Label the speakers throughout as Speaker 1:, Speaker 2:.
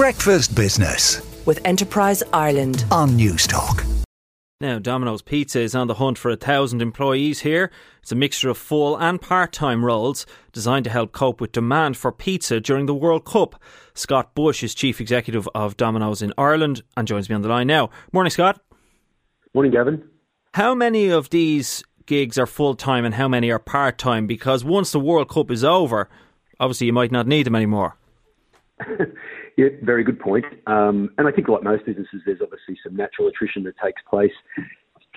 Speaker 1: Breakfast Business
Speaker 2: with Enterprise Ireland.
Speaker 1: on Newstalk.
Speaker 3: Now, Domino's Pizza is on the hunt for a thousand employees here. It's a mixture of full and part time roles designed to help cope with demand for pizza during the World Cup. Scott Bush is Chief Executive of Domino's in Ireland and joins me on the line now. Morning, Scott.
Speaker 4: Morning, Gavin.
Speaker 3: How many of these gigs are full time and how many are part time? Because once the World Cup is over, obviously you might not need them anymore.
Speaker 4: Yeah, very good point. Um, and I think, like most businesses, there's obviously some natural attrition that takes place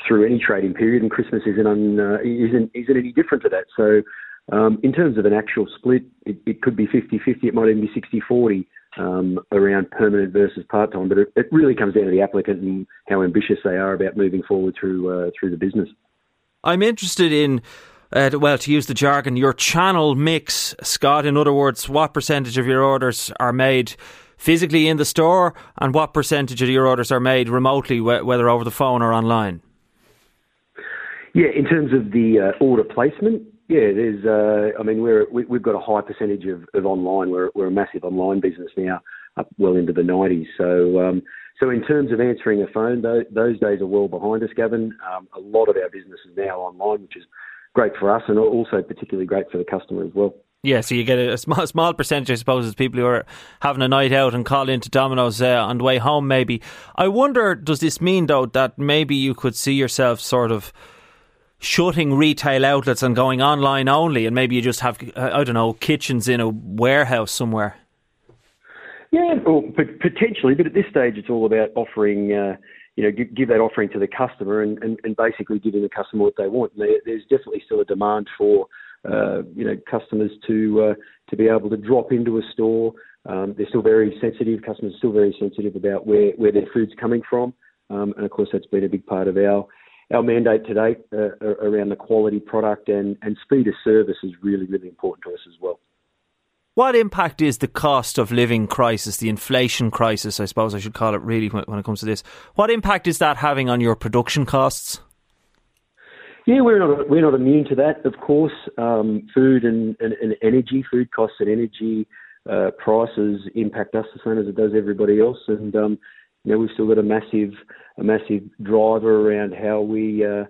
Speaker 4: through any trading period, and Christmas isn't un, uh, isn't isn't any different to that. So, um, in terms of an actual split, it, it could be 50-50, It might even be 60-40 um, around permanent versus part time. But it, it really comes down to the applicant and how ambitious they are about moving forward through uh, through the business.
Speaker 3: I'm interested in, uh, well, to use the jargon, your channel mix, Scott. In other words, what percentage of your orders are made physically in the store and what percentage of your orders are made remotely, whether over the phone or online?
Speaker 4: Yeah, in terms of the uh, order placement, yeah, there's. Uh, I mean, we're we, we've got a high percentage of, of online. We're we're a massive online business now, up well into the 90s. So. Um, so in terms of answering a phone, those, those days are well behind us, Gavin. Um, a lot of our business is now online, which is great for us and also particularly great for the customer as well.
Speaker 3: Yeah, so you get a, small, small percentage, I suppose, of people who are having a night out and call into Domino's uh, on the way home, maybe. I wonder, does this mean, though, that maybe you could see yourself sort of shutting retail outlets and going online only, and maybe you just have, uh, I don't know, kitchens in a warehouse somewhere?
Speaker 4: Yeah, well, potentially, but at this stage, it's all about offering, uh, you know, give, that offering to the customer and, and, and basically giving the customer what they want. There's definitely still a demand for, uh, you know, customers to uh, to be able to drop into a store. Um, they're still very sensitive. Customers are still very sensitive about where, where their food's coming from, um, and of course, that's been a big part of our our mandate to date uh, around the quality product and, and speed of service is really, really important to us as well.
Speaker 3: What impact is the cost of living crisis, the inflation crisis, I suppose I should call it really when, when it comes to this? What impact is that having on your production costs?
Speaker 4: Yeah, we're not we're not immune to that. Of course, um, food and, and, and, energy, food costs and energy uh, prices impact us the same as it does everybody else. And um, you know, we've still got a massive a massive driver around how we uh,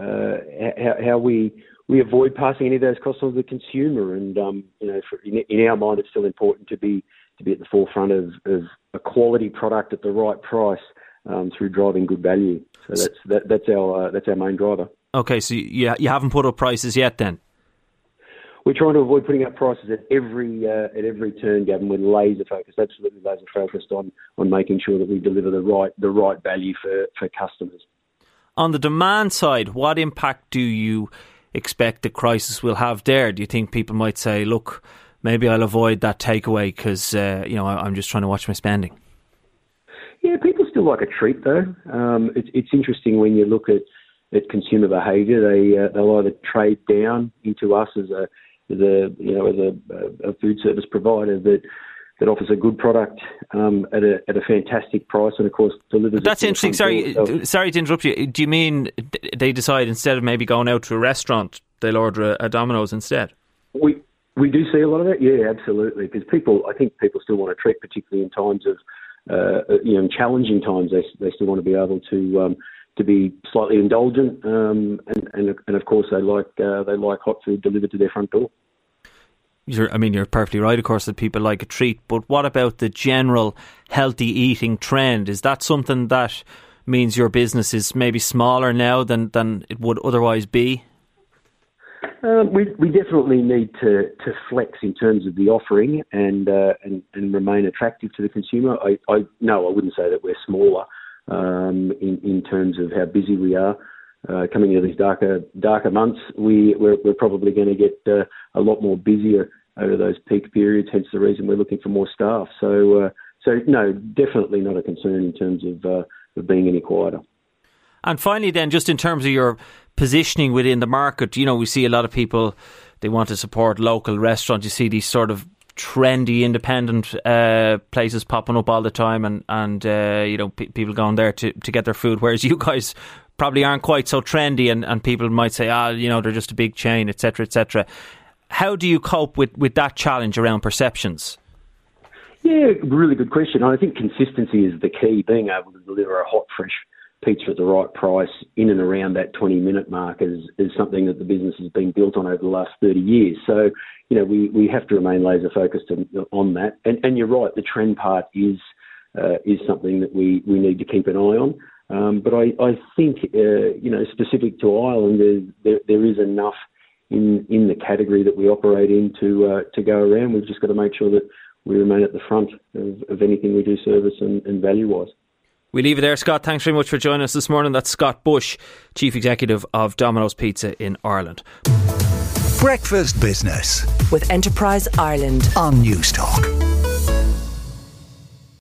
Speaker 4: uh, how, how we we avoid passing any of those costs on to the consumer. And um, you know, for, in, in, our mind, it's still important to be to be at the forefront of, of a quality product at the right price um, through driving good value. So that's that, that's our uh, that's our main driver.
Speaker 3: Okay, so you you haven't put up prices yet, then?
Speaker 4: We're trying to avoid putting up prices at every uh, at every turn, Gavin. We're laser focused, absolutely laser focused on on making sure that we deliver the right the right value for, for customers.
Speaker 3: On the demand side, what impact do you expect the crisis will have there? Do you think people might say, "Look, maybe I'll avoid that takeaway because uh, you know I'm just trying to watch my spending"?
Speaker 4: Yeah, people still like a treat though. Um, it's it's interesting when you look at at consumer behaviour. They uh, they'll either trade down into us as a as a you know as a, a food service provider that that offers a good product um, at a at a fantastic price, and of course delivers.
Speaker 3: That's interesting. Sorry, sorry to interrupt you. Do you mean they decide instead of maybe going out to a restaurant, they'll order a, a Domino's instead?
Speaker 4: We we do see a lot of that. Yeah, absolutely. Because people, I think people still want to treat, particularly in times of uh, you know challenging times. They they still want to be able to. Um, to be slightly indulgent, um, and, and and of course they like uh, they like hot food delivered to their front door.
Speaker 3: You're, I mean, you're perfectly right, of course, that people like a treat. But what about the general healthy eating trend? Is that something that means your business is maybe smaller now than, than it would otherwise be?
Speaker 4: Um, we, we definitely need to, to flex in terms of the offering and, uh, and and remain attractive to the consumer. I, I no, I wouldn't say that we're smaller um, in in terms of how busy we are uh, coming into these darker darker months, we we're, we're probably going to get uh, a lot more busier over those peak periods. Hence the reason we're looking for more staff. So uh, so no, definitely not a concern in terms of uh, of being any quieter.
Speaker 3: And finally, then, just in terms of your positioning within the market, you know, we see a lot of people they want to support local restaurants. You see these sort of trendy independent uh, places popping up all the time, and and uh, you know people going there to, to get their food. Whereas you guys probably aren't quite so trendy, and, and people might say, ah, you know, they're just a big chain, etc., etc. How do you cope with, with that challenge around perceptions?
Speaker 4: Yeah, really good question. I think consistency is the key. Being able to deliver a hot, fresh pizza at the right price in and around that 20 minute mark is, is something that the business has been built on over the last 30 years. So, you know, we, we have to remain laser focused on that. And, and you're right, the trend part is uh, is something that we, we need to keep an eye on. Um, but I, I think, uh, you know, specific to Ireland, there, there is enough in, in the category that we operate in to, uh, to go around. We've just got to make sure that we remain at the front of, of anything we do service and, and value wise.
Speaker 3: We leave it there, Scott. Thanks very much for joining us this morning. That's Scott Bush, Chief Executive of Domino's Pizza in Ireland.
Speaker 1: Breakfast Business
Speaker 2: with Enterprise Ireland
Speaker 1: on Newstalk.